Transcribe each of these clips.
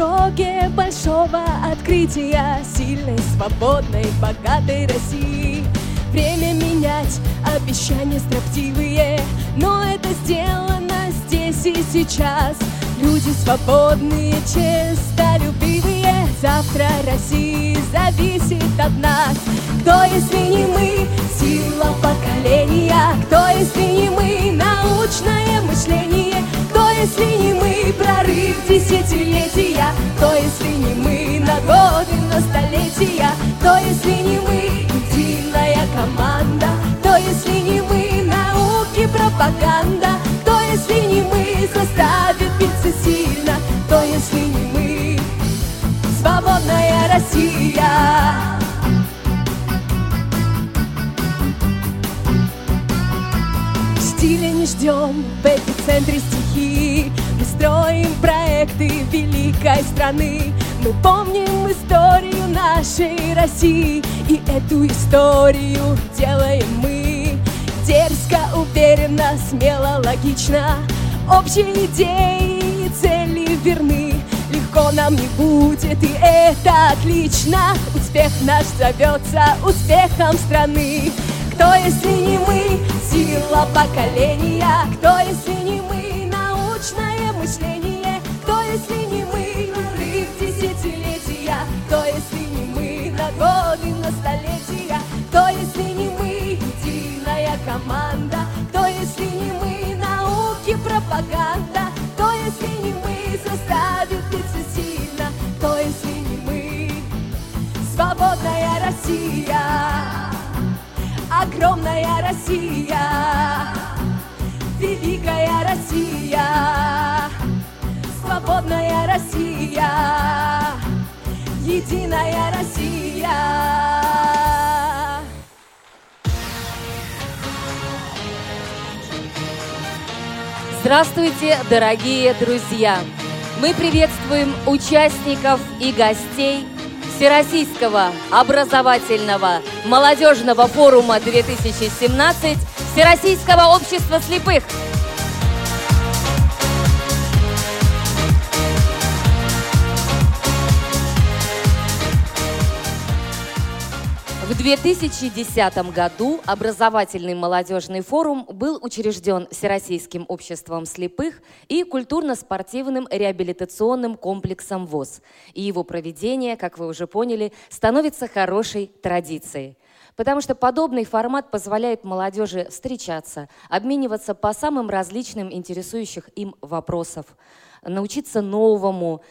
Пороге большого открытия сильной, свободной, богатой России. Время менять обещания строптивые, но это сделано здесь и сейчас. Люди свободные, честолюбивые, завтра России зависит от нас. Кто, если не мы, сила поколения? Кто, если не мы, научное мышление? Если не мы, прорыв десятилетия? Кто, если не мы, на годы, на столетия? Кто, если не мы, единая команда? Кто, если не мы, науки, пропаганда? Кто, если не мы, заставит биться сильно? Кто, если не мы, свободная Россия? Стиля не ждем в эпицентре стихии Мы строим проекты великой страны. Мы помним историю нашей России И эту историю делаем мы. Дерзко, уверенно, смело, логично. Общие идеи и цели верны. Легко нам не будет, и это отлично. Успех наш зовется успехом страны Кто, если не мы, сила поколения. Кто, если не мы, научное мышление. Кто, если не мы, прорыв десятилетия. Кто, если не мы, на годы, на столетия. Кто, если не мы, единая команда. Кто, если не мы, науки, пропаганда. Кто, если не мы, заставит биться сильно. Кто, если не мы, свободная Россия огромная Россия, великая Россия, свободная Россия, единая Россия. Здравствуйте, дорогие друзья! Мы приветствуем участников и гостей Всероссийского образовательного молодежного форума 2017 Всероссийского общества слепых. 2010 году образовательный молодежный форум был учрежден Всероссийским обществом слепых и культурно-спортивным реабилитационным комплексом ВОЗ. И его проведение, как вы уже поняли, становится хорошей традицией. Потому что подобный формат позволяет молодежи встречаться, обмениваться по самым различным интересующих им вопросов, научиться новому,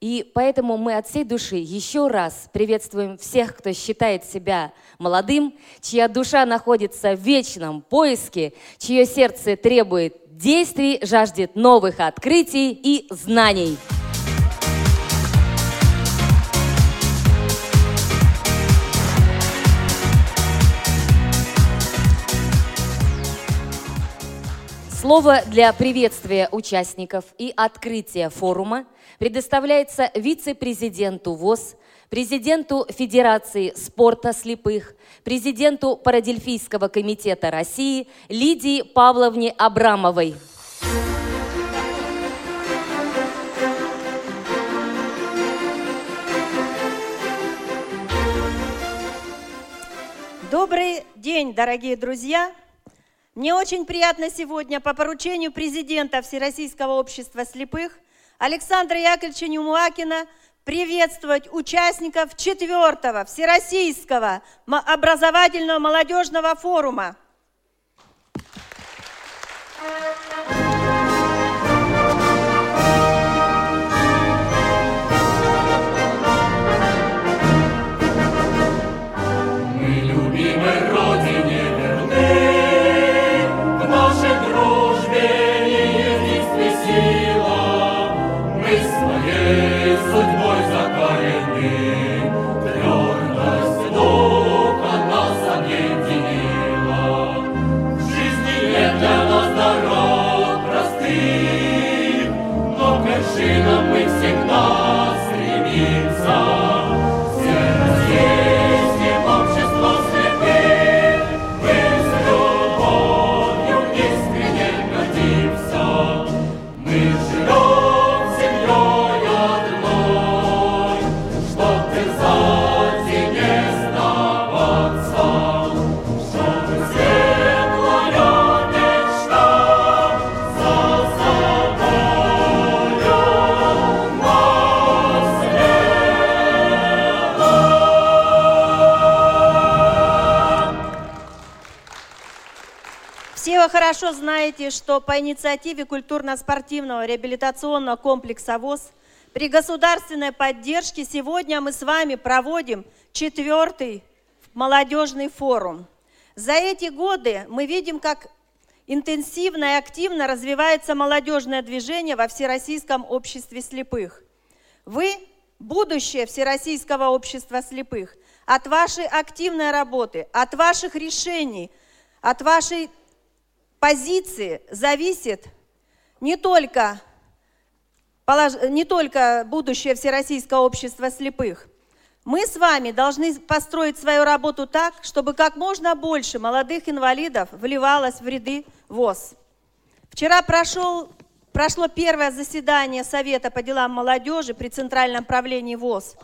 и поэтому мы от всей души еще раз приветствуем всех, кто считает себя молодым, чья душа находится в вечном поиске, чье сердце требует действий, жаждет новых открытий и знаний. Слово для приветствия участников и открытия форума предоставляется вице-президенту ВОЗ, президенту Федерации спорта слепых, президенту Парадельфийского комитета России Лидии Павловне Абрамовой. Добрый день, дорогие друзья! Мне очень приятно сегодня по поручению президента Всероссийского общества слепых Александра Яковлевича Нюмуакина приветствовать участников четвертого Всероссийского образовательного молодежного форума. Мы хорошо знаете, что по инициативе культурно-спортивного реабилитационного комплекса ВОЗ при государственной поддержке сегодня мы с вами проводим четвертый молодежный форум. За эти годы мы видим, как интенсивно и активно развивается молодежное движение во Всероссийском обществе слепых. Вы – будущее Всероссийского общества слепых. От вашей активной работы, от ваших решений, от вашей позиции зависит не только, не только будущее Всероссийского общества слепых. Мы с вами должны построить свою работу так, чтобы как можно больше молодых инвалидов вливалось в ряды ВОЗ. Вчера прошел, прошло первое заседание Совета по делам молодежи при Центральном правлении ВОЗ.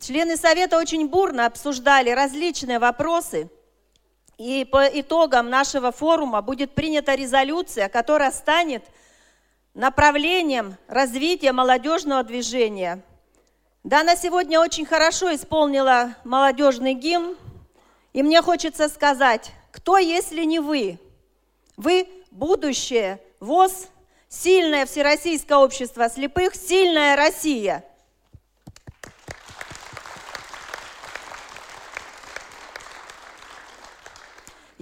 Члены Совета очень бурно обсуждали различные вопросы, и по итогам нашего форума будет принята резолюция, которая станет направлением развития молодежного движения. Дана сегодня очень хорошо исполнила молодежный гимн, и мне хочется сказать, кто, если не вы, вы будущее, ВОЗ, сильное Всероссийское общество слепых, сильная Россия.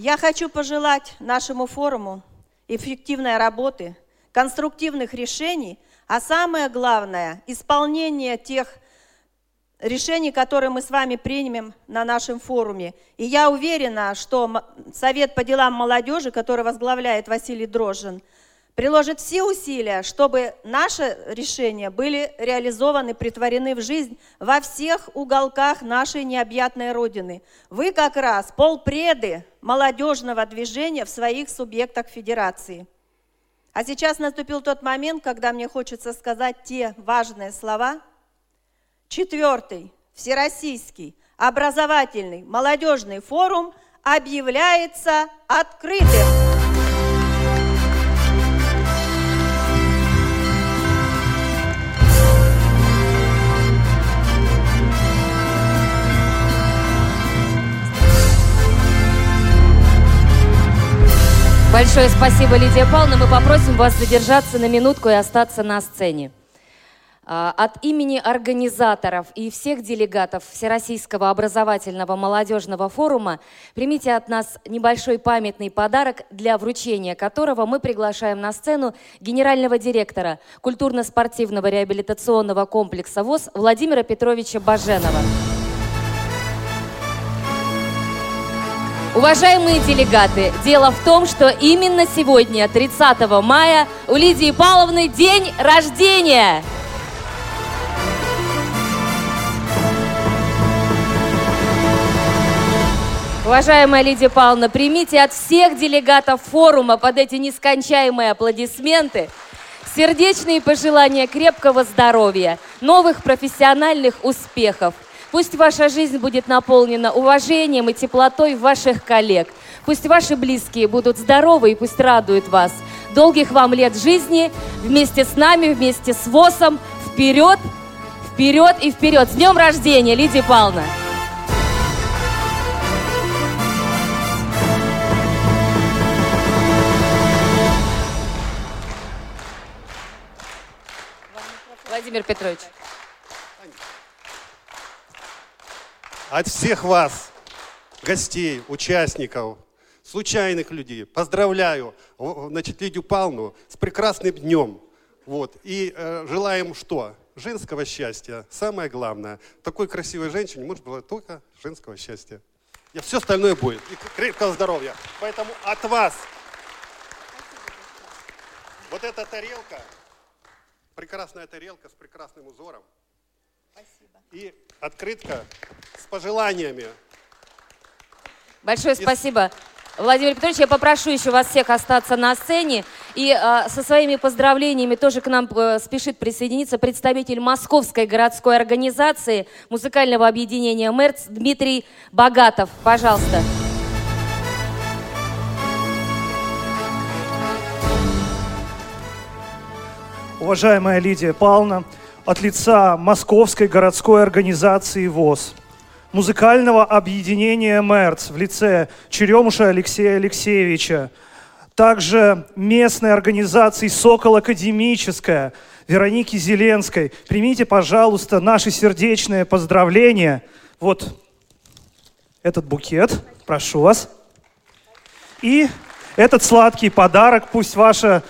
Я хочу пожелать нашему форуму эффективной работы, конструктивных решений, а самое главное – исполнение тех решений, которые мы с вами примем на нашем форуме. И я уверена, что Совет по делам молодежи, который возглавляет Василий Дрожжин, приложит все усилия, чтобы наши решения были реализованы, притворены в жизнь во всех уголках нашей необъятной Родины. Вы как раз полпреды молодежного движения в своих субъектах федерации. А сейчас наступил тот момент, когда мне хочется сказать те важные слова – Четвертый Всероссийский образовательный молодежный форум объявляется открытым. Большое спасибо, Лидия Павловна. Мы попросим вас задержаться на минутку и остаться на сцене. А, от имени организаторов и всех делегатов Всероссийского образовательного молодежного форума примите от нас небольшой памятный подарок, для вручения которого мы приглашаем на сцену генерального директора культурно-спортивного реабилитационного комплекса ВОЗ Владимира Петровича Баженова. Уважаемые делегаты, дело в том, что именно сегодня, 30 мая, у Лидии Павловны день рождения. Уважаемая Лидия Павловна, примите от всех делегатов форума под эти нескончаемые аплодисменты сердечные пожелания крепкого здоровья, новых профессиональных успехов. Пусть ваша жизнь будет наполнена уважением и теплотой ваших коллег. Пусть ваши близкие будут здоровы и пусть радуют вас. Долгих вам лет жизни вместе с нами, вместе с ВОСом. Вперед, вперед и вперед. С днем рождения, Лидия Павловна! Владимир Петрович. От всех вас, гостей, участников, случайных людей, поздравляю значит, Лидию Павловну с прекрасным днем. Вот. И э, желаем что? Женского счастья. Самое главное. Такой красивой женщине может быть только женского счастья. И все остальное будет. И крепкого здоровья. Поэтому от вас вот эта тарелка прекрасная тарелка с прекрасным узором. Спасибо. И открытка с пожеланиями. Большое спасибо. Владимир Петрович, я попрошу еще вас всех остаться на сцене. И э, со своими поздравлениями тоже к нам э, спешит присоединиться представитель Московской городской организации музыкального объединения МЭРЦ Дмитрий Богатов. Пожалуйста. уважаемая Лидия Павловна, от лица Московской городской организации ВОЗ, музыкального объединения МЭРЦ в лице Черемуша Алексея Алексеевича, также местной организации «Сокол Академическая» Вероники Зеленской. Примите, пожалуйста, наши сердечные поздравления. Вот этот букет, прошу вас. И этот сладкий подарок, пусть ваша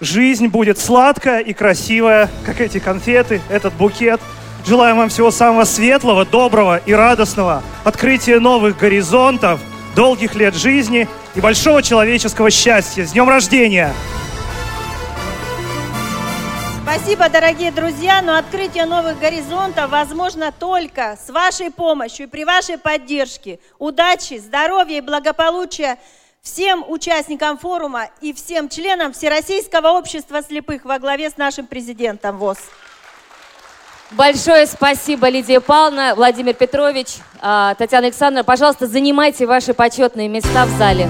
жизнь будет сладкая и красивая, как эти конфеты, этот букет. Желаем вам всего самого светлого, доброго и радостного, открытия новых горизонтов, долгих лет жизни и большого человеческого счастья. С днем рождения! Спасибо, дорогие друзья, но открытие новых горизонтов возможно только с вашей помощью и при вашей поддержке. Удачи, здоровья и благополучия всем участникам форума и всем членам Всероссийского общества слепых во главе с нашим президентом ВОЗ. Большое спасибо, Лидия Павловна, Владимир Петрович, а, Татьяна Александровна. Пожалуйста, занимайте ваши почетные места в зале.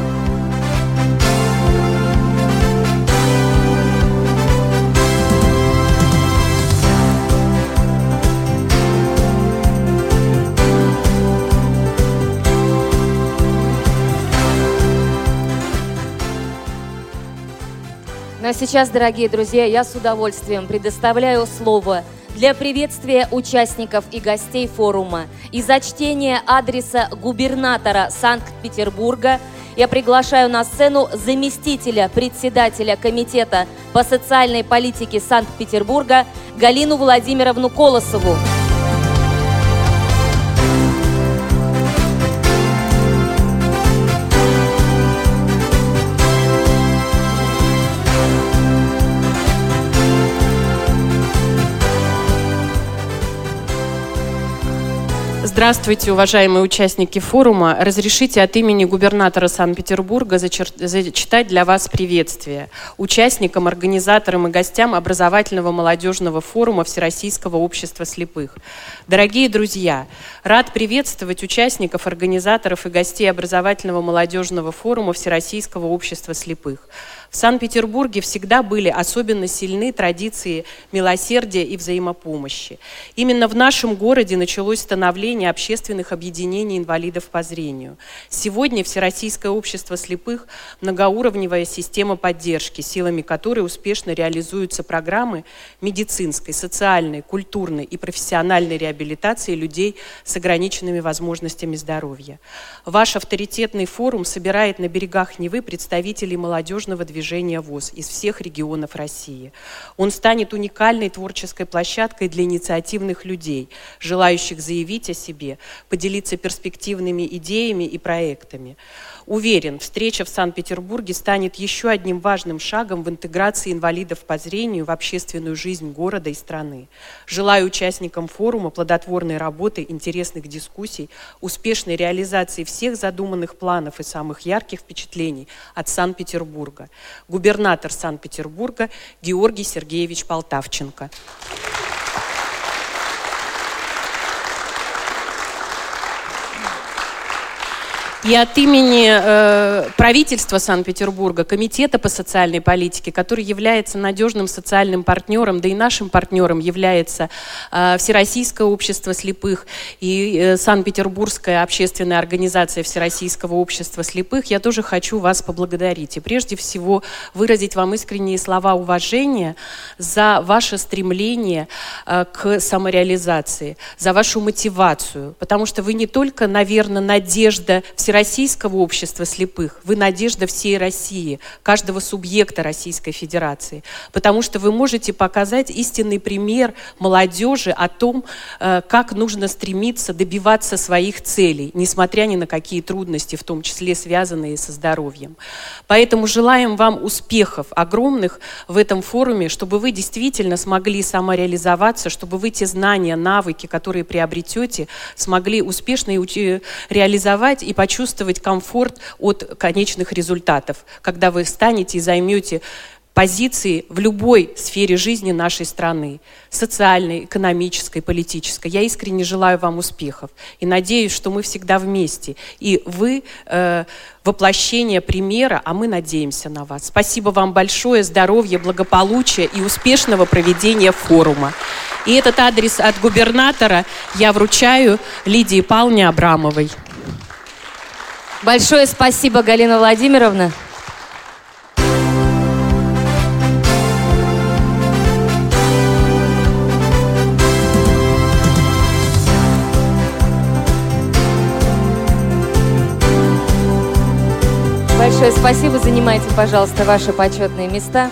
Ну а сейчас, дорогие друзья, я с удовольствием предоставляю слово для приветствия участников и гостей форума и за чтение адреса губернатора Санкт-Петербурга я приглашаю на сцену заместителя председателя Комитета по социальной политике Санкт-Петербурга Галину Владимировну Колосову. Здравствуйте, уважаемые участники форума. Разрешите от имени губернатора Санкт-Петербурга зачитать для вас приветствие участникам, организаторам и гостям образовательного молодежного форума Всероссийского общества слепых. Дорогие друзья, рад приветствовать участников, организаторов и гостей образовательного молодежного форума Всероссийского общества слепых. В Санкт-Петербурге всегда были особенно сильны традиции милосердия и взаимопомощи. Именно в нашем городе началось становление общественных объединений инвалидов по зрению. Сегодня Всероссийское общество слепых – многоуровневая система поддержки, силами которой успешно реализуются программы медицинской, социальной, культурной и профессиональной реабилитации людей с ограниченными возможностями здоровья. Ваш авторитетный форум собирает на берегах Невы представителей молодежного движения движения ВОЗ из всех регионов России. Он станет уникальной творческой площадкой для инициативных людей, желающих заявить о себе, поделиться перспективными идеями и проектами. Уверен, встреча в Санкт-Петербурге станет еще одним важным шагом в интеграции инвалидов по зрению в общественную жизнь города и страны. Желаю участникам форума плодотворной работы, интересных дискуссий, успешной реализации всех задуманных планов и самых ярких впечатлений от Санкт-Петербурга. Губернатор Санкт-Петербурга Георгий Сергеевич Полтавченко. И от имени э, правительства Санкт-Петербурга, Комитета по социальной политике, который является надежным социальным партнером, да и нашим партнером является э, Всероссийское общество слепых и э, Санкт-Петербургская общественная организация Всероссийского общества слепых, я тоже хочу вас поблагодарить. И прежде всего выразить вам искренние слова уважения за ваше стремление э, к самореализации, за вашу мотивацию, потому что вы не только, наверное, надежда Всероссийского Всероссийского общества слепых, вы надежда всей России, каждого субъекта Российской Федерации, потому что вы можете показать истинный пример молодежи о том, э, как нужно стремиться добиваться своих целей, несмотря ни на какие трудности, в том числе связанные со здоровьем. Поэтому желаем вам успехов огромных в этом форуме, чтобы вы действительно смогли самореализоваться, чтобы вы те знания, навыки, которые приобретете, смогли успешно реализовать и почувствовать почувствовать комфорт от конечных результатов, когда вы станете и займете позиции в любой сфере жизни нашей страны, социальной, экономической, политической. Я искренне желаю вам успехов и надеюсь, что мы всегда вместе. И вы э, воплощение примера, а мы надеемся на вас. Спасибо вам большое, здоровья, благополучия и успешного проведения форума. И этот адрес от губернатора я вручаю Лидии Павловне Абрамовой. Большое спасибо, Галина Владимировна. Большое спасибо. Занимайте, пожалуйста, ваши почетные места.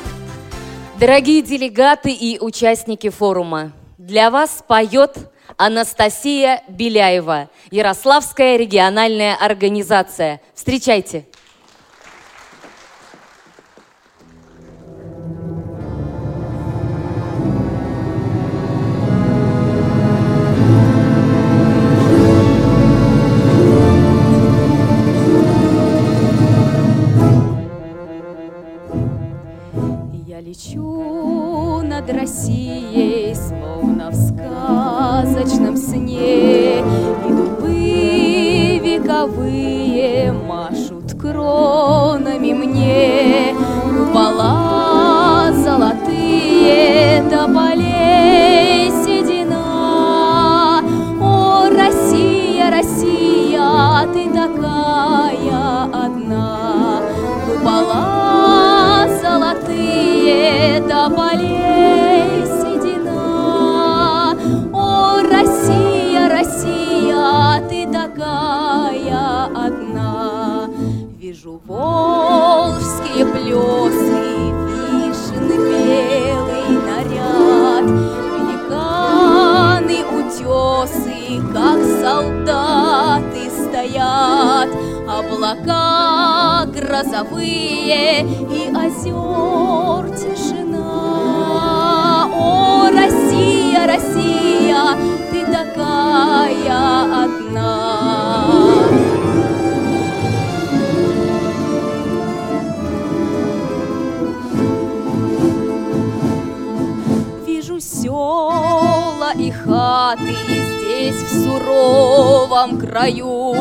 Дорогие делегаты и участники форума, для вас поет Анастасия Беляева, Ярославская региональная организация. Встречайте. Я лечу над Россией, в сказочном сне, И дубы вековые машут кронами мне, Купола золотые тополей седина. О, Россия, Россия, ты такая одна, Купола золотые тополей Вижу волжские плесы, вишны белый наряд, Великаны, утесы, как солдаты стоят, Облака грозовые и озер тишина. О, Россия, Россия, ты такая одна. И хаты здесь в суровом краю.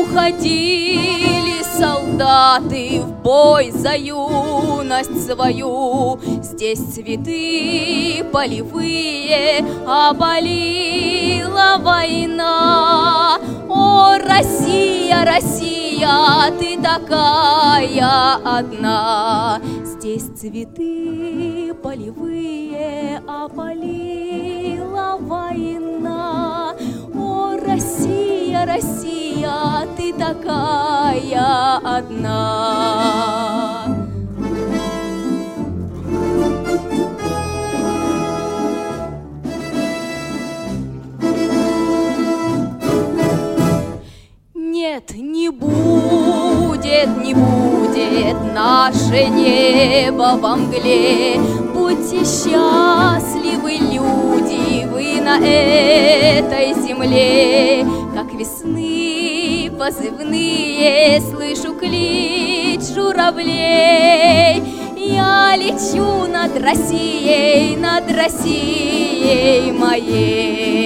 Уходили солдаты в бой за юность свою. Здесь цветы полевые оболила война. О, Россия, Россия, ты такая одна. Здесь цветы полевые опалила война. О, Россия, Россия, ты такая одна. Нет, не будет, не будет наше небо во мгле. Будьте счастливы, люди, вы на этой земле. Как весны позывные слышу клич журавлей. Я лечу над Россией, над Россией моей.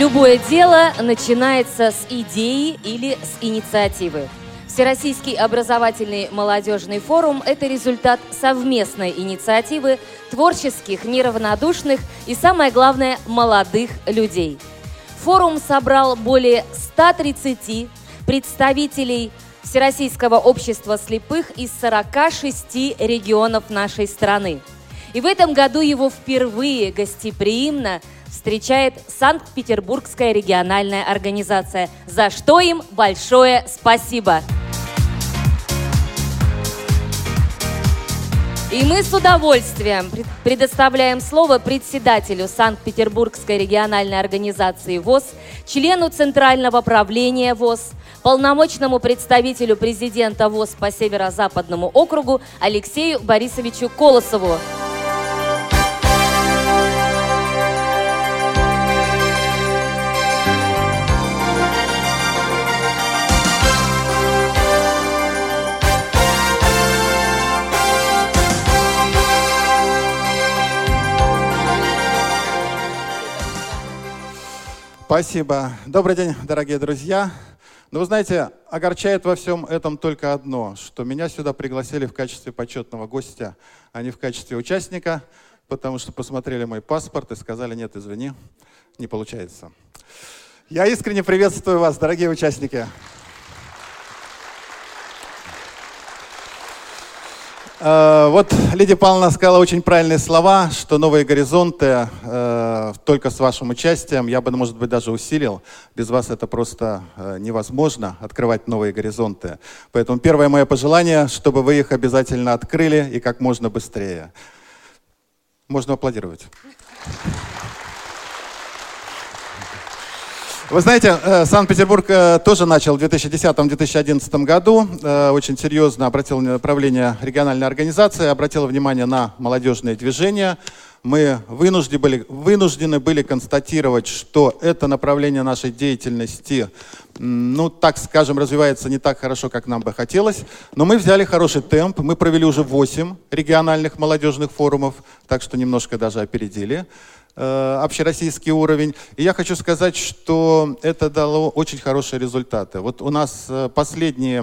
Любое дело начинается с идеи или с инициативы. Всероссийский образовательный молодежный форум – это результат совместной инициативы творческих, неравнодушных и, самое главное, молодых людей. Форум собрал более 130 представителей Всероссийского общества слепых из 46 регионов нашей страны. И в этом году его впервые гостеприимно встречает Санкт-Петербургская региональная организация, за что им большое спасибо. И мы с удовольствием пред- предоставляем слово председателю Санкт-Петербургской региональной организации ВОЗ, члену Центрального правления ВОЗ, полномочному представителю президента ВОЗ по Северо-Западному округу Алексею Борисовичу Колосову. Спасибо. Добрый день, дорогие друзья. Но вы знаете, огорчает во всем этом только одно, что меня сюда пригласили в качестве почетного гостя, а не в качестве участника, потому что посмотрели мой паспорт и сказали, нет, извини, не получается. Я искренне приветствую вас, дорогие участники. Вот Лидия Павловна сказала очень правильные слова, что новые горизонты э, только с вашим участием, я бы, может быть, даже усилил. Без вас это просто э, невозможно, открывать новые горизонты. Поэтому первое мое пожелание, чтобы вы их обязательно открыли и как можно быстрее. Можно аплодировать. Вы знаете, э, Санкт-Петербург э, тоже начал в 2010-2011 году. Э, очень серьезно обратил направление региональной организации, обратил внимание на молодежные движения. Мы вынуждены были, вынуждены были констатировать, что это направление нашей деятельности, ну, так скажем, развивается не так хорошо, как нам бы хотелось. Но мы взяли хороший темп. Мы провели уже 8 региональных молодежных форумов, так что немножко даже опередили. Э, общероссийский уровень. И я хочу сказать, что это дало очень хорошие результаты. Вот у нас э, последние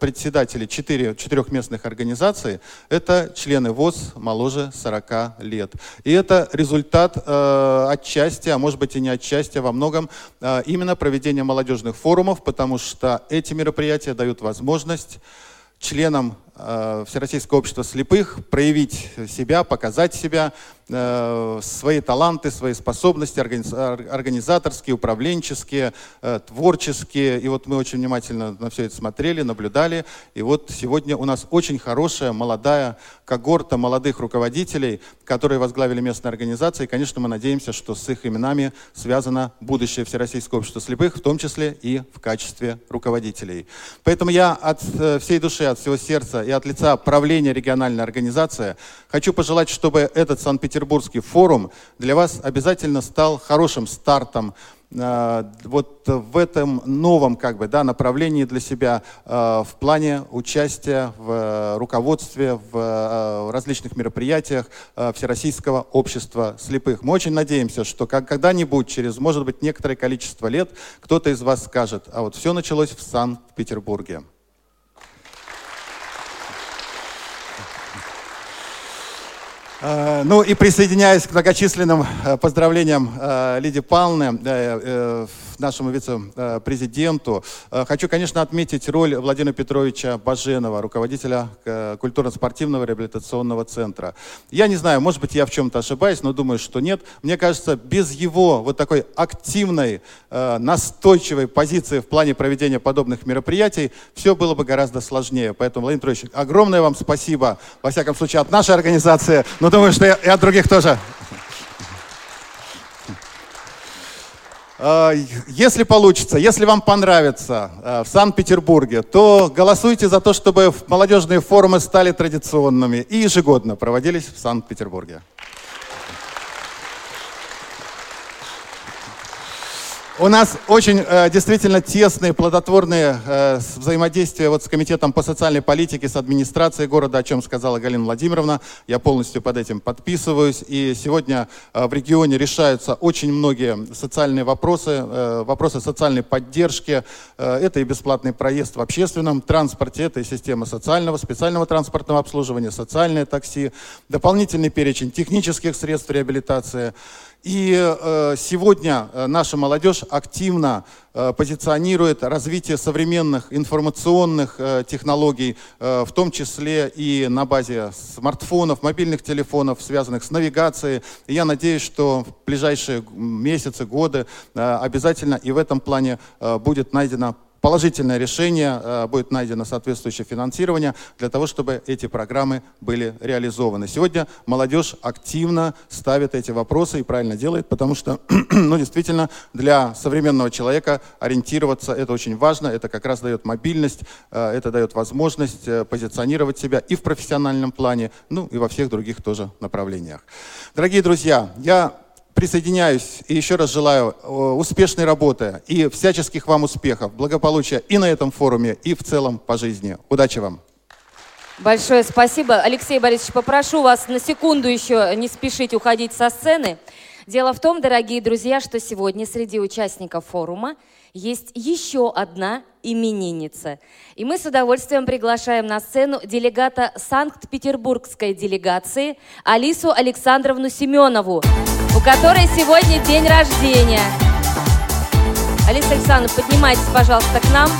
председатели четыре, местных организаций – это члены ВОЗ моложе 40 лет. И это результат э, отчасти, а может быть и не отчасти, а во многом э, именно проведения молодежных форумов, потому что эти мероприятия дают возможность членам э, Всероссийского общества слепых проявить себя, показать себя, Э, свои таланты, свои способности организаторские, управленческие, э, творческие. И вот мы очень внимательно на все это смотрели, наблюдали. И вот сегодня у нас очень хорошая, молодая когорта молодых руководителей, которые возглавили местные организации. И, конечно, мы надеемся, что с их именами связано будущее Всероссийского общества слепых, в том числе и в качестве руководителей. Поэтому я от всей души, от всего сердца и от лица правления региональной организации хочу пожелать, чтобы этот Санкт-Петербург Петербургский форум для вас обязательно стал хорошим стартом э, вот в этом новом как бы, да, направлении для себя э, в плане участия в руководстве, в э, различных мероприятиях Всероссийского общества слепых. Мы очень надеемся, что когда-нибудь, через, может быть, некоторое количество лет, кто-то из вас скажет, а вот все началось в Санкт-Петербурге. Ну и присоединяясь к многочисленным э, поздравлениям э, Лидии Павловны, нашему вице-президенту. Э, хочу, конечно, отметить роль Владимира Петровича Баженова, руководителя э, культурно-спортивного реабилитационного центра. Я не знаю, может быть, я в чем-то ошибаюсь, но думаю, что нет. Мне кажется, без его вот такой активной, э, настойчивой позиции в плане проведения подобных мероприятий все было бы гораздо сложнее. Поэтому, Владимир Петрович, огромное вам спасибо, во всяком случае, от нашей организации, но думаю, что и от других тоже. Если получится, если вам понравится а, в Санкт-Петербурге, то голосуйте за то, чтобы молодежные форумы стали традиционными и ежегодно проводились в Санкт-Петербурге. У нас очень э, действительно тесные, плодотворные э, взаимодействия вот с Комитетом по социальной политике, с администрацией города, о чем сказала Галина Владимировна. Я полностью под этим подписываюсь. И сегодня э, в регионе решаются очень многие социальные вопросы, э, вопросы социальной поддержки. Э, это и бесплатный проезд в общественном транспорте, это и система социального, специального транспортного обслуживания, социальное такси, дополнительный перечень технических средств реабилитации. И э, сегодня э, наша молодежь активно э, позиционирует развитие современных информационных технологий, в том числе и на базе смартфонов, мобильных телефонов, связанных с навигацией. И я надеюсь, что в ближайшие месяцы, годы обязательно и в этом плане будет найдена положительное решение, э, будет найдено соответствующее финансирование для того, чтобы эти программы были реализованы. Сегодня молодежь активно ставит эти вопросы и правильно делает, потому что, ну, действительно, для современного человека ориентироваться это очень важно, это как раз дает мобильность, э, это дает возможность э, позиционировать себя и в профессиональном плане, ну и во всех других тоже направлениях. Дорогие друзья, я присоединяюсь и еще раз желаю э, успешной работы и всяческих вам успехов, благополучия и на этом форуме, и в целом по жизни. Удачи вам! Большое спасибо. Алексей Борисович, попрошу вас на секунду еще не спешить уходить со сцены. Дело в том, дорогие друзья, что сегодня среди участников форума есть еще одна именинница. И мы с удовольствием приглашаем на сцену делегата Санкт-Петербургской делегации Алису Александровну Семенову, у которой сегодня день рождения. Алиса Александровна, поднимайтесь, пожалуйста, к нам.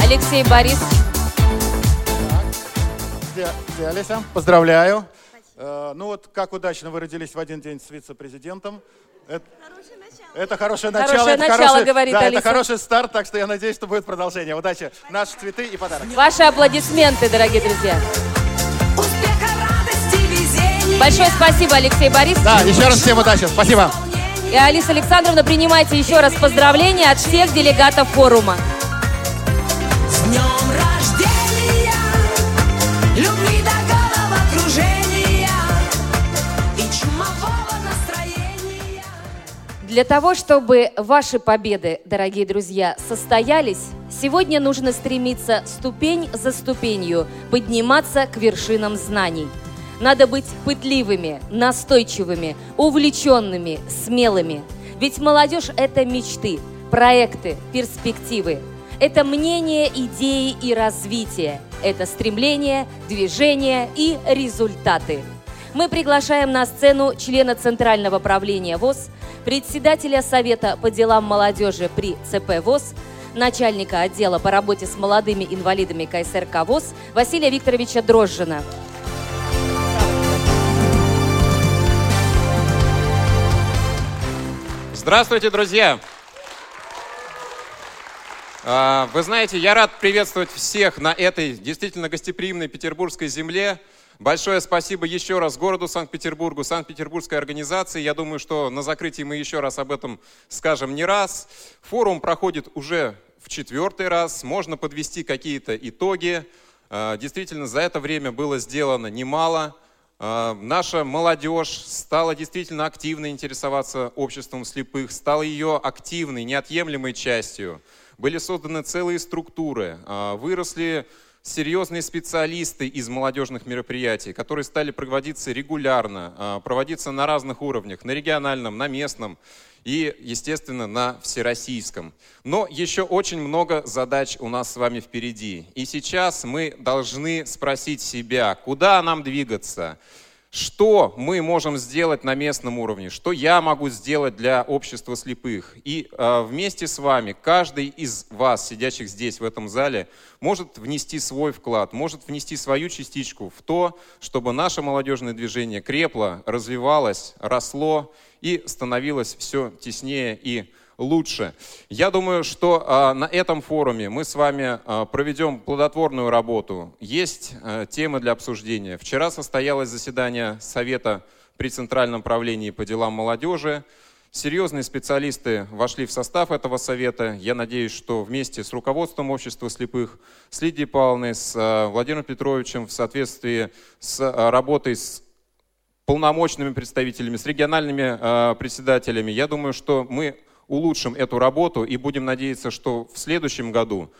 Алексей где Олеся? Поздравляю. Э, ну вот, как удачно вы родились в один день с вице-президентом. Это, это хорошее начало. Хорошее это начало, хороший, говорит да, Алиса. это хороший старт, так что я надеюсь, что будет продолжение. Удачи. Наши цветы и подарок. Ваши аплодисменты, дорогие друзья. Успеха, радости, везения. Большое спасибо, Алексей Борисович. Да, еще раз всем удачи. Спасибо. И Алиса Александровна, принимайте еще раз поздравления от всех делегатов форума. С днем Для того, чтобы ваши победы, дорогие друзья, состоялись, сегодня нужно стремиться ступень за ступенью подниматься к вершинам знаний. Надо быть пытливыми, настойчивыми, увлеченными, смелыми. Ведь молодежь – это мечты, проекты, перспективы. Это мнение, идеи и развитие. Это стремление, движение и результаты. Мы приглашаем на сцену члена Центрального правления ВОЗ, председателя Совета по делам молодежи при ЦП ВОЗ, начальника отдела по работе с молодыми инвалидами КСРК ВОЗ Василия Викторовича Дрожжина. Здравствуйте, друзья! А, Вы знаете, я рад приветствовать всех на этой действительно гостеприимной петербургской земле. Большое спасибо еще раз городу Санкт-Петербургу, Санкт-Петербургской организации. Я думаю, что на закрытии мы еще раз об этом скажем не раз. Форум проходит уже в четвертый раз. Можно подвести какие-то итоги. А, Действительно, за это время было сделано немало. А, Наша молодежь стала действительно активно интересоваться обществом слепых, стала ее активной, неотъемлемой частью. Были созданы целые структуры, а, выросли серьезные специалисты из молодежных мероприятий, которые стали проводиться регулярно, а, проводиться на разных уровнях, на региональном, на местном и, естественно, на всероссийском. Но еще очень много задач у нас с вами впереди. И сейчас мы должны спросить себя, куда нам двигаться, что мы можем сделать на местном уровне, что я могу сделать для общества слепых. И э, вместе с вами, каждый из вас, сидящих здесь, в этом зале, может внести свой вклад, может внести свою частичку в то, чтобы наше молодежное движение крепло, развивалось, росло и становилось все теснее и лучше. Я думаю, что а, на этом форуме мы с вами а, проведем плодотворную работу. Есть а, темы для обсуждения. Вчера состоялось заседание Совета при Центральном правлении по делам молодежи. Серьезные специалисты вошли в состав этого совета. Я надеюсь, что вместе с руководством общества слепых, с Лидией Павловной, с а, Владимиром Петровичем в соответствии с а, работой с полномочными представителями, с региональными э, председателями. Я думаю, что мы улучшим эту работу и будем надеяться, что в следующем году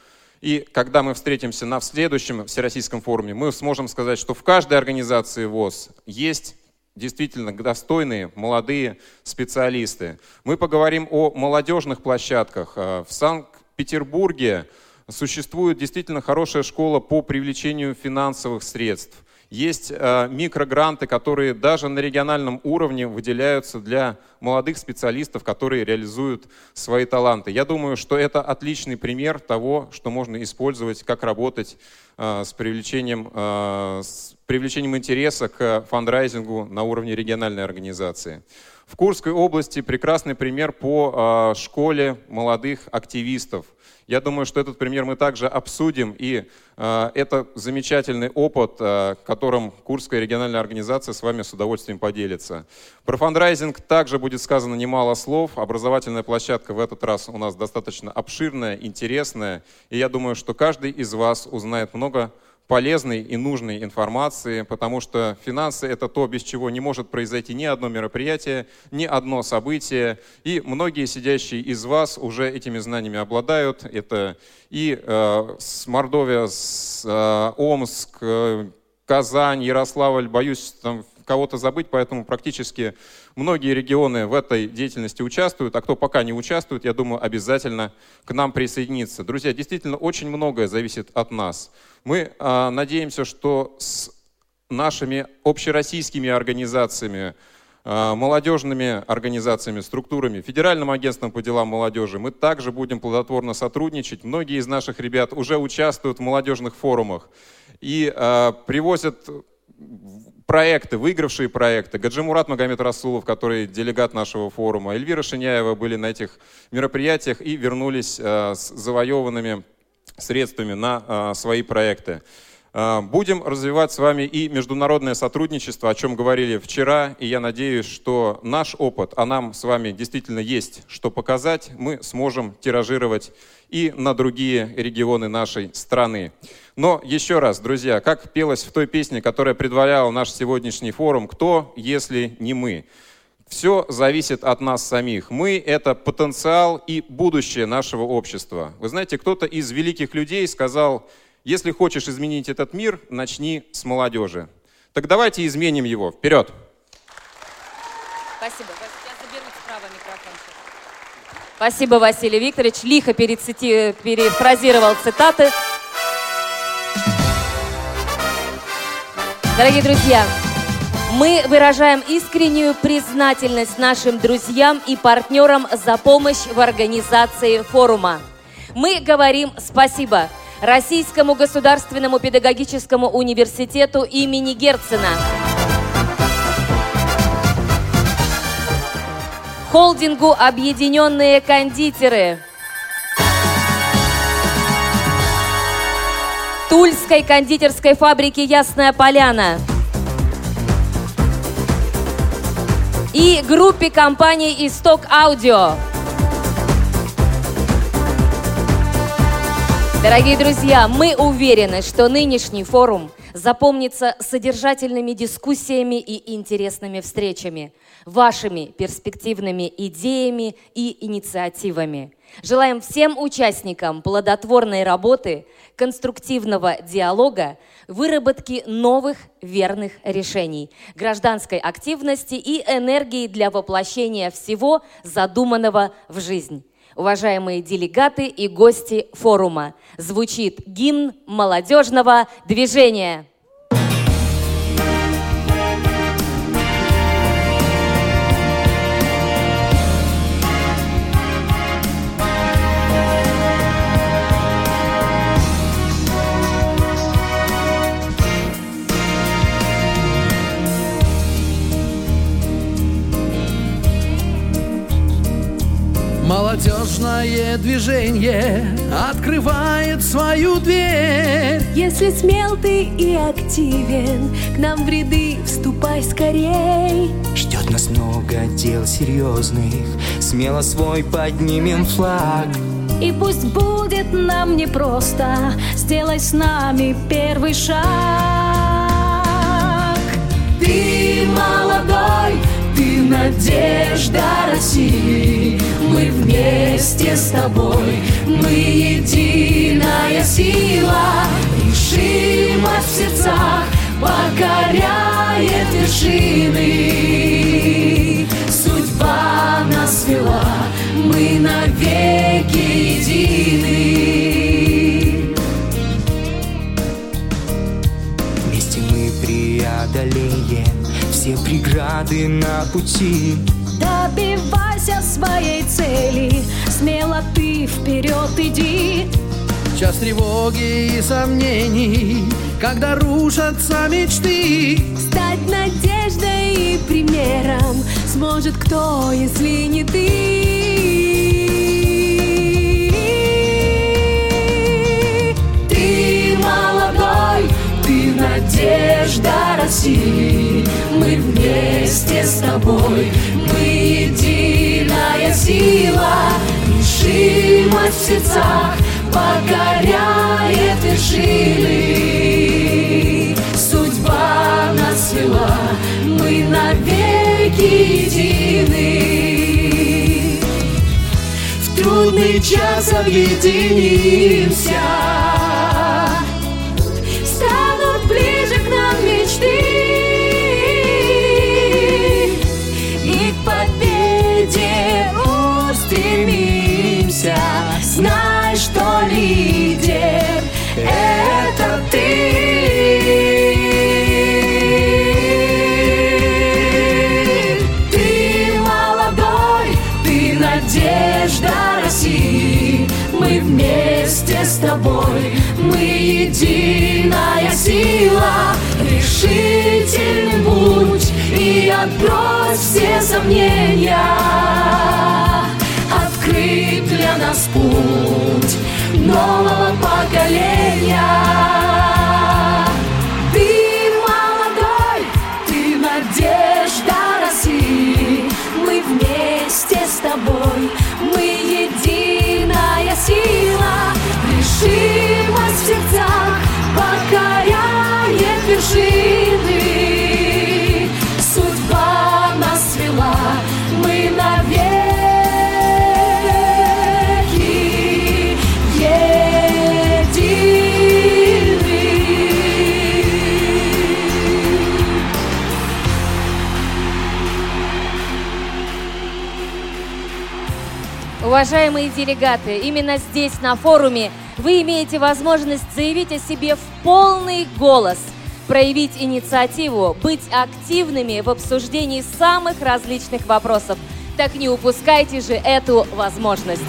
и когда мы встретимся на следующем Всероссийском форуме, мы сможем сказать, что в каждой организации ВОЗ есть действительно достойные молодые специалисты. Мы поговорим о молодежных площадках. Э, В Санкт-Петербурге существует действительно хорошая школа по привлечению финансовых средств. Есть э, микрогранты, которые даже на региональном уровне выделяются для молодых специалистов, которые реализуют свои таланты. Я думаю, что это отличный пример того, что можно использовать, как работать э, с привлечением, э, с привлечением интереса к фандрайзингу на уровне региональной организации. В Курской области прекрасный пример по э, школе молодых активистов. Я думаю, что этот пример мы также обсудим, и э, это замечательный опыт, э, которым Курская региональная организация с вами с удовольствием поделится. Про фандрайзинг также будет сказано немало слов. Образовательная площадка в этот раз у нас достаточно обширная, интересная, и я думаю, что каждый из вас узнает много полезной и нужной информации, потому что финансы — это то, без чего не может произойти ни одно мероприятие, ни одно событие. И многие сидящие из вас уже этими знаниями обладают. Это и э, с Мордовия, с, э, Омск, э, Казань, Ярославль, боюсь там кого-то забыть, поэтому практически многие регионы в этой деятельности участвуют, а кто пока не участвует, я думаю, обязательно к нам присоединится. Друзья, действительно, очень многое зависит от нас. Мы э, надеемся, что с нашими общероссийскими организациями, э, молодежными организациями, структурами, Федеральным агентством по делам молодежи мы также будем плодотворно сотрудничать. Многие из наших ребят уже участвуют в молодежных форумах и э, привозят проекты, выигравшие проекты. Гаджимурат Магомед Расулов, который делегат нашего форума, Эльвира Шиняева были на этих мероприятиях и вернулись э, с завоеванными средствами на э, свои проекты. Э, Будем развивать с вами и международное сотрудничество, о чем говорили вчера, и я надеюсь, что наш опыт, а нам с вами действительно есть что показать, мы сможем тиражировать и на другие регионы нашей страны. Но еще раз, друзья, как пелось в той песне, которая предваряла наш сегодняшний форум, кто, если не мы? Все зависит от нас самих. Мы — это потенциал и будущее нашего общества. Вы знаете, кто-то из великих людей сказал, если хочешь изменить этот мир, начни с молодежи. Так давайте изменим его. Вперед! Спасибо. Я заберу справа микрофон. Спасибо, Василий Викторович. Лихо перецити... перефразировал цитаты. Дорогие друзья, мы выражаем искреннюю признательность нашим друзьям и партнерам за помощь в организации форума. Мы говорим спасибо Российскому государственному педагогическому университету имени Герцена, холдингу «Объединенные кондитеры», Тульской кондитерской фабрике «Ясная поляна» и группе компаний «Исток Аудио». Дорогие друзья, мы уверены, что нынешний форум запомнится содержательными дискуссиями и интересными встречами, вашими перспективными идеями и инициативами. Желаем всем участникам плодотворной работы, конструктивного диалога, выработки новых верных решений, гражданской активности и энергии для воплощения всего задуманного в жизнь. Уважаемые делегаты и гости форума, звучит гимн молодежного движения. Молодежное движение открывает свою дверь. Если смел ты и активен, к нам в ряды вступай скорей. Ждет нас много дел серьезных, смело свой поднимем флаг. И пусть будет нам непросто, сделай с нами первый шаг. Ты молодой, ты надежда России. Мы вместе с тобой, мы единая сила. Решимость в сердцах покоряет вершины. Судьба нас вела, мы навеки едины. Вместе мы преодолеем все преграды на пути. Добивайся своей цели, смело ты вперед иди. Час тревоги и сомнений, когда рушатся мечты. Стать надеждой и примером сможет кто, если не ты. Ты молодой, ты надежда России мы вместе с тобой, мы единая сила, решимость в сердцах покоряет вершины. Судьба нас свела, мы навеки едины. В трудный час объединимся. Отбрось все сомнения Открыть для нас путь нового поколения. Ты молодой, ты надежда России Мы вместе с тобой, Уважаемые делегаты, именно здесь, на форуме, вы имеете возможность заявить о себе в полный голос, проявить инициативу, быть активными в обсуждении самых различных вопросов. Так не упускайте же эту возможность.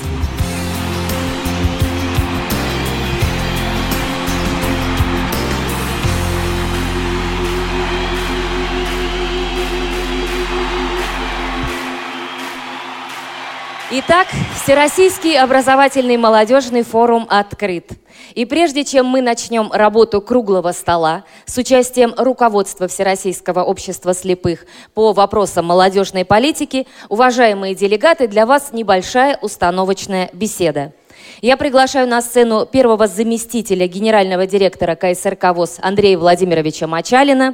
Итак, Всероссийский образовательный молодежный форум открыт. И прежде чем мы начнем работу круглого стола с участием руководства Всероссийского общества слепых по вопросам молодежной политики, уважаемые делегаты, для вас небольшая установочная беседа. Я приглашаю на сцену первого заместителя генерального директора КСРК ВОЗ Андрея Владимировича Мачалина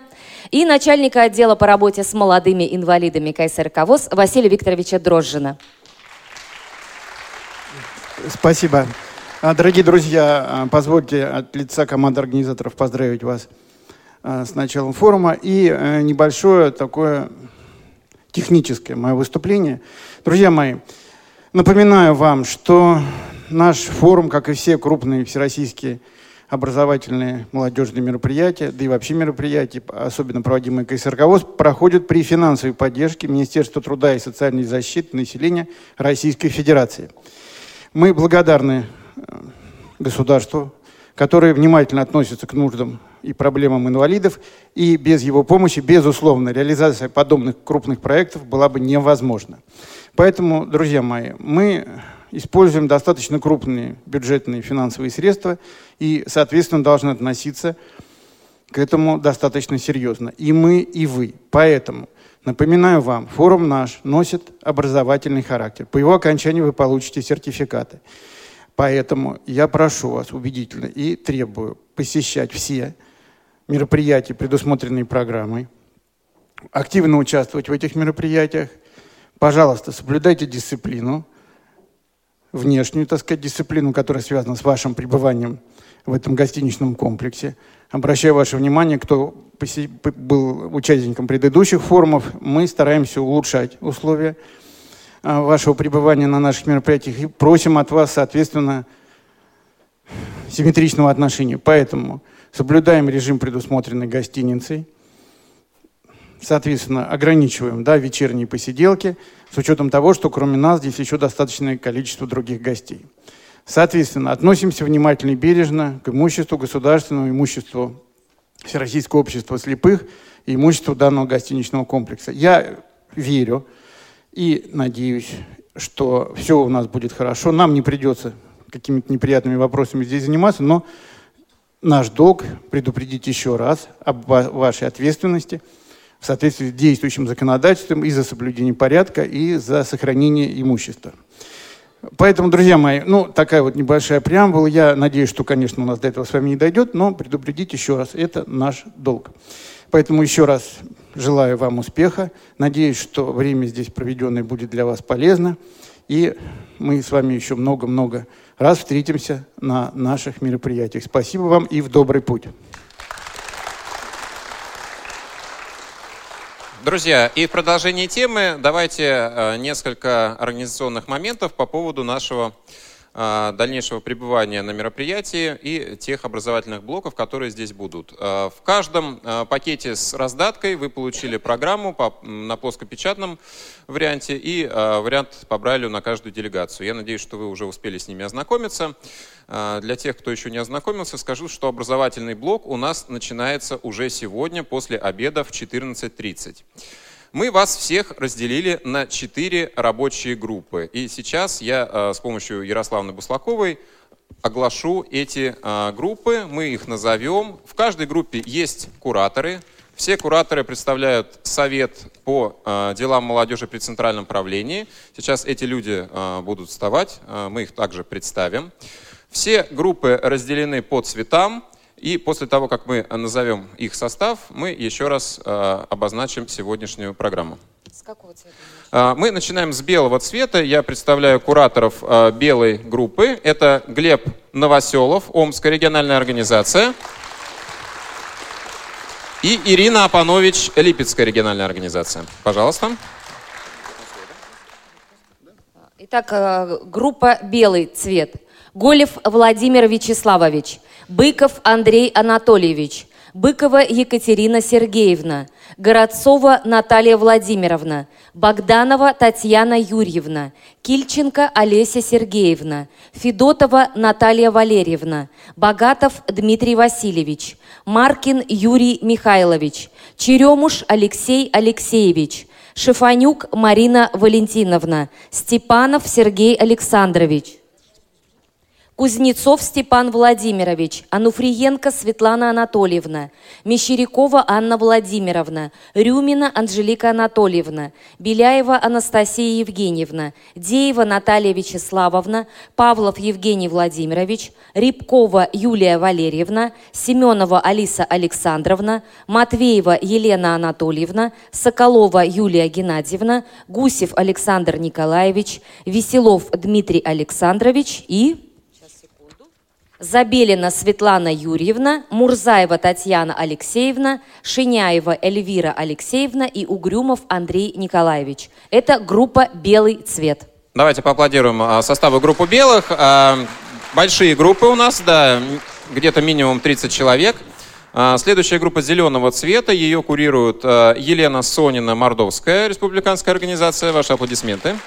и начальника отдела по работе с молодыми инвалидами КСРК ВОЗ Василия Викторовича Дрожжина. Спасибо. А, Дорогие друзья, а, позвольте от лица команды организаторов поздравить вас а, с началом форума и э, небольшое такое техническое мое выступление. Друзья мои, напоминаю вам, что наш форум, как и все крупные всероссийские образовательные молодежные мероприятия, да и вообще мероприятия, особенно проводимые КСРК ВОЗ, проходят при финансовой поддержке Министерства труда и социальной защиты населения Российской Федерации. Мы благодарны э, государству, которое внимательно относится к нуждам и проблемам инвалидов, и без его помощи, безусловно, реализация подобных крупных проектов была бы невозможна. Поэтому, друзья мои, мы используем достаточно крупные бюджетные финансовые средства и, соответственно, должны относиться к этому достаточно серьезно. И мы, и вы. Поэтому Напоминаю вам, форум наш носит образовательный характер. По его окончании вы получите сертификаты. Поэтому я прошу вас убедительно и требую посещать все мероприятия, предусмотренные программой, активно участвовать в этих мероприятиях. Пожалуйста, соблюдайте дисциплину, внешнюю, так сказать, дисциплину, которая связана с вашим пребыванием в этом гостиничном комплексе. Обращаю ваше внимание, кто был участником предыдущих форумов, мы стараемся улучшать условия а, вашего пребывания на наших мероприятиях и просим от вас, соответственно, симметричного отношения. Поэтому соблюдаем режим, предусмотренный гостиницей, соответственно, ограничиваем да, вечерние посиделки, с учетом того, что кроме нас здесь еще достаточное количество других гостей. Соответственно, относимся внимательно и бережно к имуществу государственному, имуществу Всероссийского общества слепых и имуществу данного гостиничного комплекса. Я верю и надеюсь, что все у нас будет хорошо. Нам не придется какими-то неприятными вопросами здесь заниматься, но наш долг предупредить еще раз об ва- вашей ответственности в соответствии с действующим законодательством и за соблюдение порядка, и за сохранение имущества. Поэтому, друзья мои, ну, такая вот небольшая преамбула. Я надеюсь, что, конечно, у нас до этого с вами не дойдет, но предупредить еще раз, это наш долг. Поэтому еще раз желаю вам успеха. Надеюсь, что время здесь проведенное будет для вас полезно. И мы с вами еще много-много раз встретимся на наших мероприятиях. Спасибо вам и в добрый путь. Друзья, и в продолжении темы давайте э, несколько организационных моментов по поводу нашего дальнейшего пребывания на мероприятии и тех образовательных блоков, которые здесь будут. Э, в каждом пакете с раздаткой вы получили программу на плоскопечатном варианте и вариант по Брайлю на каждую делегацию. Я надеюсь, что вы уже успели с ними ознакомиться. Для тех, кто еще не ознакомился, скажу, что образовательный блок у нас начинается уже сегодня после обеда в 14.30. Мы вас всех разделили на четыре рабочие группы. И сейчас я э, с помощью Ярославны Буслаковой оглашу эти э, группы, мы их назовем. В каждой группе есть кураторы. Все кураторы представляют совет по э, делам молодежи при Центральном правлении. Сейчас эти люди будут вставать, мы их также представим. Все группы разделены по цветам. И после того, как мы назовем их состав, мы еще раз э, обозначим сегодняшнюю программу. С какого цвета? Э, мы начинаем с белого цвета. Я представляю кураторов э, белой группы. Это Глеб Новоселов, Омская региональная организация. И Ирина Апанович, Липецкая региональная организация. Пожалуйста. Итак, э, группа «Белый цвет». Голев Владимир Вячеславович, Быков Андрей Анатольевич, Быкова Екатерина Сергеевна, Городцова Наталья Владимировна, Богданова Татьяна Юрьевна, Кильченко Олеся Сергеевна, Федотова Наталья Валерьевна, Богатов Дмитрий Васильевич, Маркин Юрий Михайлович, Черемуш Алексей Алексеевич, Шифанюк Марина Валентиновна, Степанов Сергей Александрович, Кузнецов Степан Владимирович, Ануфриенко Светлана Анатольевна, Мещерякова Анна Владимировна, Рюмина Анжелика Анатольевна, Беляева Анастасия Евгеньевна, Деева Наталья Вячеславовна, Павлов Евгений Владимирович, Рябкова Юлия Валерьевна, Семенова Алиса Александровна, Матвеева Елена Анатольевна, Соколова Юлия Геннадьевна, Гусев Александр Николаевич, Веселов Дмитрий Александрович и... Забелина Светлана Юрьевна, Мурзаева Татьяна Алексеевна, Шиняева Эльвира Алексеевна и Угрюмов Андрей Николаевич. Это группа «Белый цвет». Давайте поаплодируем а, составу группы белых. А, большие группы у нас, да, где-то минимум 30 человек. А, следующая группа зеленого цвета, ее курирует Елена Сонина Мордовская, республиканская организация. Ваши аплодисменты.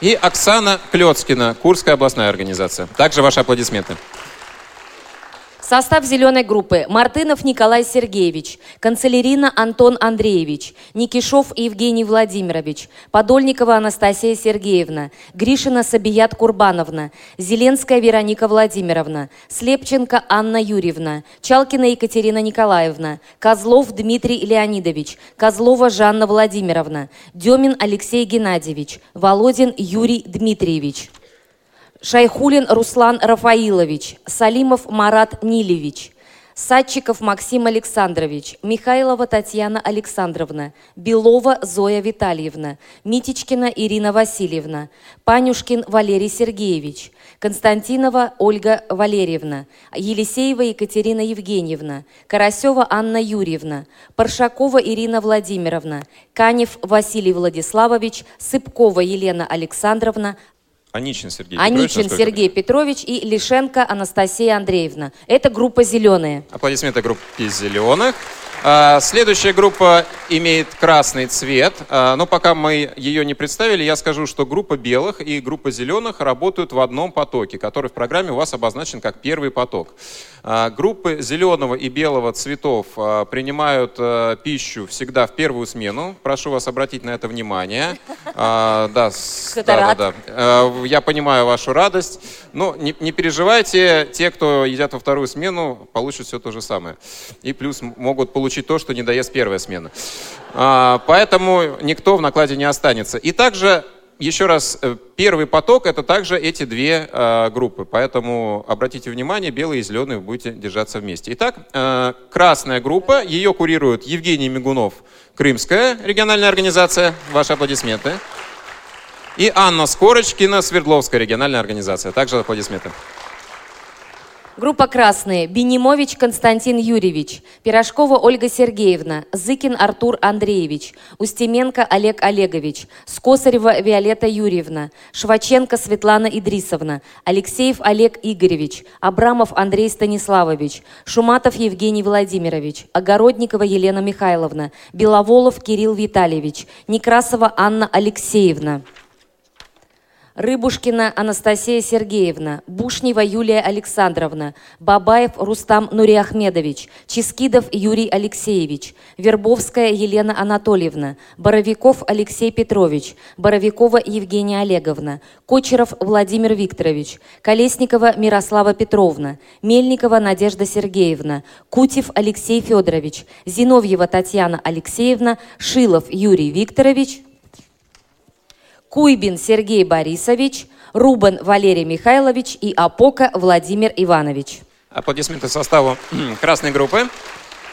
И Оксана Клецкина, Курская областная организация. Также ваши аплодисменты. Состав зеленой группы. Мартынов Николай Сергеевич, Канцелярина Антон Андреевич, Никишов Евгений Владимирович, Подольникова Анастасия Сергеевна, Гришина Сабият Курбановна, Зеленская Вероника Владимировна, Слепченко Анна Юрьевна, Чалкина Екатерина Николаевна, Козлов Дмитрий Леонидович, Козлова Жанна Владимировна, Демин Алексей Геннадьевич, Володин Юрий Дмитриевич. Шайхулин Руслан Рафаилович, Салимов Марат Нилевич, Садчиков Максим Александрович, Михайлова Татьяна Александровна, Белова Зоя Витальевна, Митичкина Ирина Васильевна, Панюшкин Валерий Сергеевич, Константинова Ольга Валерьевна, Елисеева Екатерина Евгеньевна, Карасева Анна Юрьевна, Паршакова Ирина Владимировна, Канев Василий Владиславович, Сыпкова Елена Александровна, Аничин Сергей Аничин Петрович. Сергей Петрович и Лишенко Анастасия Андреевна. Это группа «Зеленые». Аплодисменты группе «Зеленых». А, следующая группа имеет красный цвет, а, но пока мы ее не представили, я скажу, что группа белых и группа зеленых работают в одном потоке, который в программе у вас обозначен как первый поток. А, группы зеленого и белого цветов принимают пищу всегда в первую смену. Прошу вас обратить на это внимание. Да, да, да, да. Я понимаю вашу радость, но не, не переживайте, те, кто едят во вторую смену, получат все то же самое. И плюс могут получить получить то, что не доест первая смена. А, поэтому никто в накладе не останется. И также еще раз, э, первый поток это также эти две э, группы, поэтому обратите внимание, белые и зеленые будете держаться вместе. Итак, э, красная группа, ее курирует Евгений Мигунов, Крымская региональная организация. Ваши аплодисменты. И Анна Скорочкина, Свердловская региональная организация. Также аплодисменты. Группа «Красные». Бенимович Константин Юрьевич. Пирожкова Ольга Сергеевна. Зыкин Артур Андреевич. Устеменко Олег Олегович. Скосарева Виолетта Юрьевна. Шваченко Светлана Идрисовна. Алексеев Олег Игоревич. Абрамов Андрей Станиславович. Шуматов Евгений Владимирович. Огородникова Елена Михайловна. Беловолов Кирилл Витальевич. Некрасова Анна Алексеевна. Рыбушкина Анастасия Сергеевна, Бушнева Юлия Александровна, Бабаев Рустам Нуриахмедович, Ческидов Юрий Алексеевич, Вербовская Елена Анатольевна, Боровиков Алексей Петрович, Боровикова Евгения Олеговна, Кочеров Владимир Викторович, Колесникова Мирослава Петровна, Мельникова Надежда Сергеевна, Кутев Алексей Федорович, Зиновьева Татьяна Алексеевна, Шилов Юрий Викторович, Куйбин Сергей Борисович, Рубен Валерий Михайлович и Апока Владимир Иванович. Аплодисменты составу красной группы.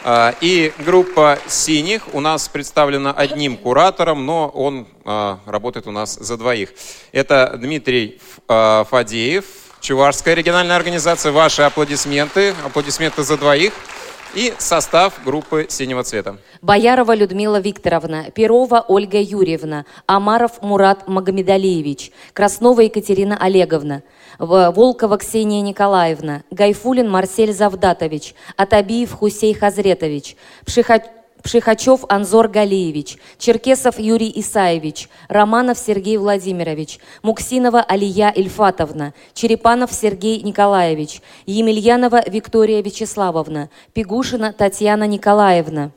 А, И группа синих у нас представлена одним куратором, но он а, работает у нас за двоих. Это Дмитрий а, Фадеев, Чувашская региональная организация. Ваши аплодисменты. Аплодисменты за двоих. И состав группы синего цвета. Боярова Людмила Викторовна, Перова Ольга Юрьевна, Амаров Мурат Магомедалиевич, Краснова Екатерина Олеговна, Волкова Ксения Николаевна, Гайфулин Марсель Завдатович, Атабиев Хусей Хазретович, Пшиха- Пшихачев Анзор Галиевич, Черкесов Юрий Исаевич, Романов Сергей Владимирович, Муксинова Алия Ильфатовна, Черепанов Сергей Николаевич, Емельянова Виктория Вячеславовна, Пигушина Татьяна Николаевна,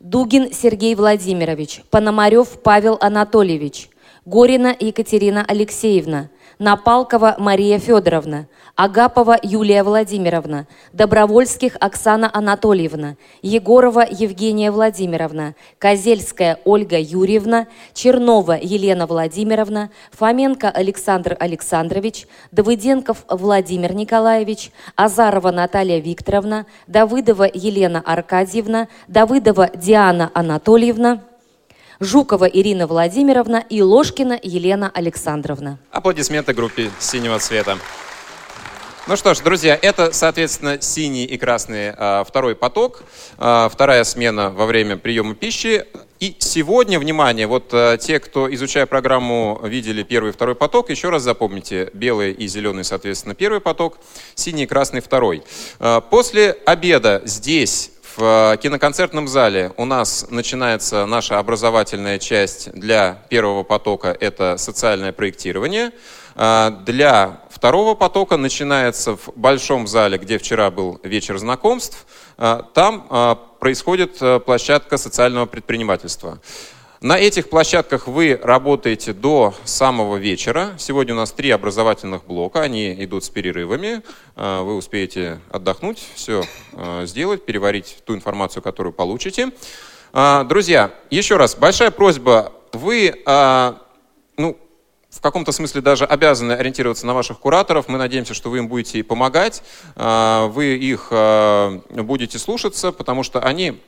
Дугин Сергей Владимирович, Пономарев Павел Анатольевич, Горина Екатерина Алексеевна, Напалкова Мария Федоровна, Агапова Юлия Владимировна, Добровольских Оксана Анатольевна, Егорова Евгения Владимировна, Козельская Ольга Юрьевна, Чернова Елена Владимировна, Фоменко Александр Александрович, Давыденков Владимир Николаевич, Азарова Наталья Викторовна, Давыдова Елена Аркадьевна, Давыдова Диана Анатольевна, Жукова Ирина Владимировна и Ложкина Елена Александровна. Аплодисменты группе синего цвета. Ну что ж, друзья, это, соответственно, синий и красный а, второй поток, а, вторая смена во время приема пищи. И сегодня, внимание, вот а, те, кто, изучая программу, видели первый и второй поток, еще раз запомните, белый и зеленый, соответственно, первый поток, синий и красный второй. После обеда здесь, в киноконцертном зале у нас начинается наша образовательная часть для первого потока, это социальное проектирование. Для второго потока начинается в большом зале, где вчера был вечер знакомств. А, Там а, происходит а, площадка социального предпринимательства. На этих площадках вы работаете до самого вечера. Сегодня у нас три образовательных блока, они идут с перерывами. А, Вы успеете отдохнуть, все сделать, переварить ту информацию, которую получите. Друзья, еще раз, большая просьба, вы, в каком-то смысле даже обязаны ориентироваться на ваших кураторов. Мы надеемся, что вы им будете помогать, а, вы их а, будете слушаться, потому что они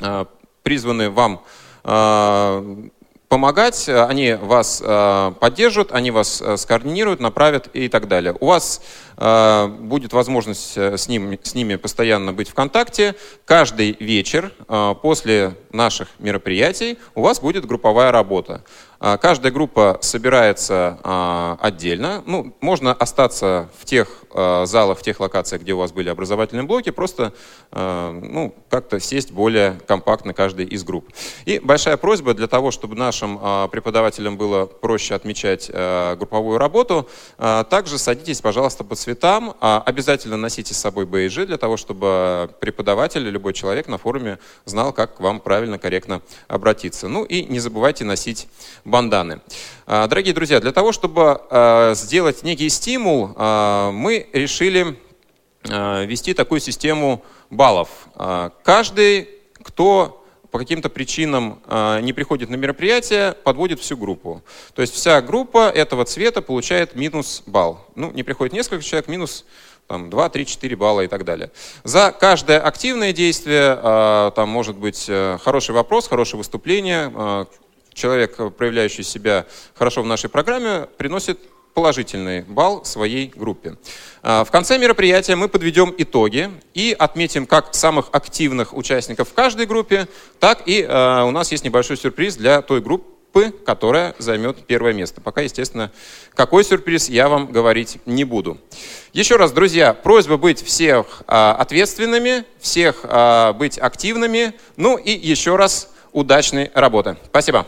а, призваны вам помогать, они вас поддержат, они вас скоординируют, направят и так далее. У вас будет возможность э, с, ним, с ними постоянно быть в контакте. Каждый вечер после наших мероприятий у вас будет групповая работа. А, Каждая группа собирается а, отдельно. Ну, можно остаться в тех а, залах, в тех локациях, где у вас были образовательные блоки, просто ну, как-то сесть более компактно каждой из групп. И большая просьба для того, чтобы нашим преподавателям было проще отмечать групповую работу, также садитесь, пожалуйста, по цветам. Обязательно носите с собой бейджи для того, чтобы преподаватель, любой человек на форуме знал, как к вам правильно, корректно обратиться. Ну и не забывайте носить банданы. А, Дорогие друзья, для того, чтобы а, сделать некий стимул, а, мы решили ввести такую систему баллов. Каждый, кто по каким-то причинам не приходит на мероприятие, подводит всю группу. То есть вся группа этого цвета получает минус балл. Ну, не приходит несколько человек, минус там, 2, 3, 4 балла и так далее. За каждое активное действие, там может быть э, хороший вопрос, хорошее выступление, человек, проявляющий себя хорошо в нашей программе, приносит положительный балл своей группе. А, в конце мероприятия мы подведем итоги и отметим как самых активных участников в каждой группе, так и а, у нас есть небольшой сюрприз для той группы, которая займет первое место. Пока, естественно, какой сюрприз я вам говорить не буду. Еще раз, друзья, просьба быть всех а, ответственными, всех быть активными, ну и еще раз удачной работы. Спасибо.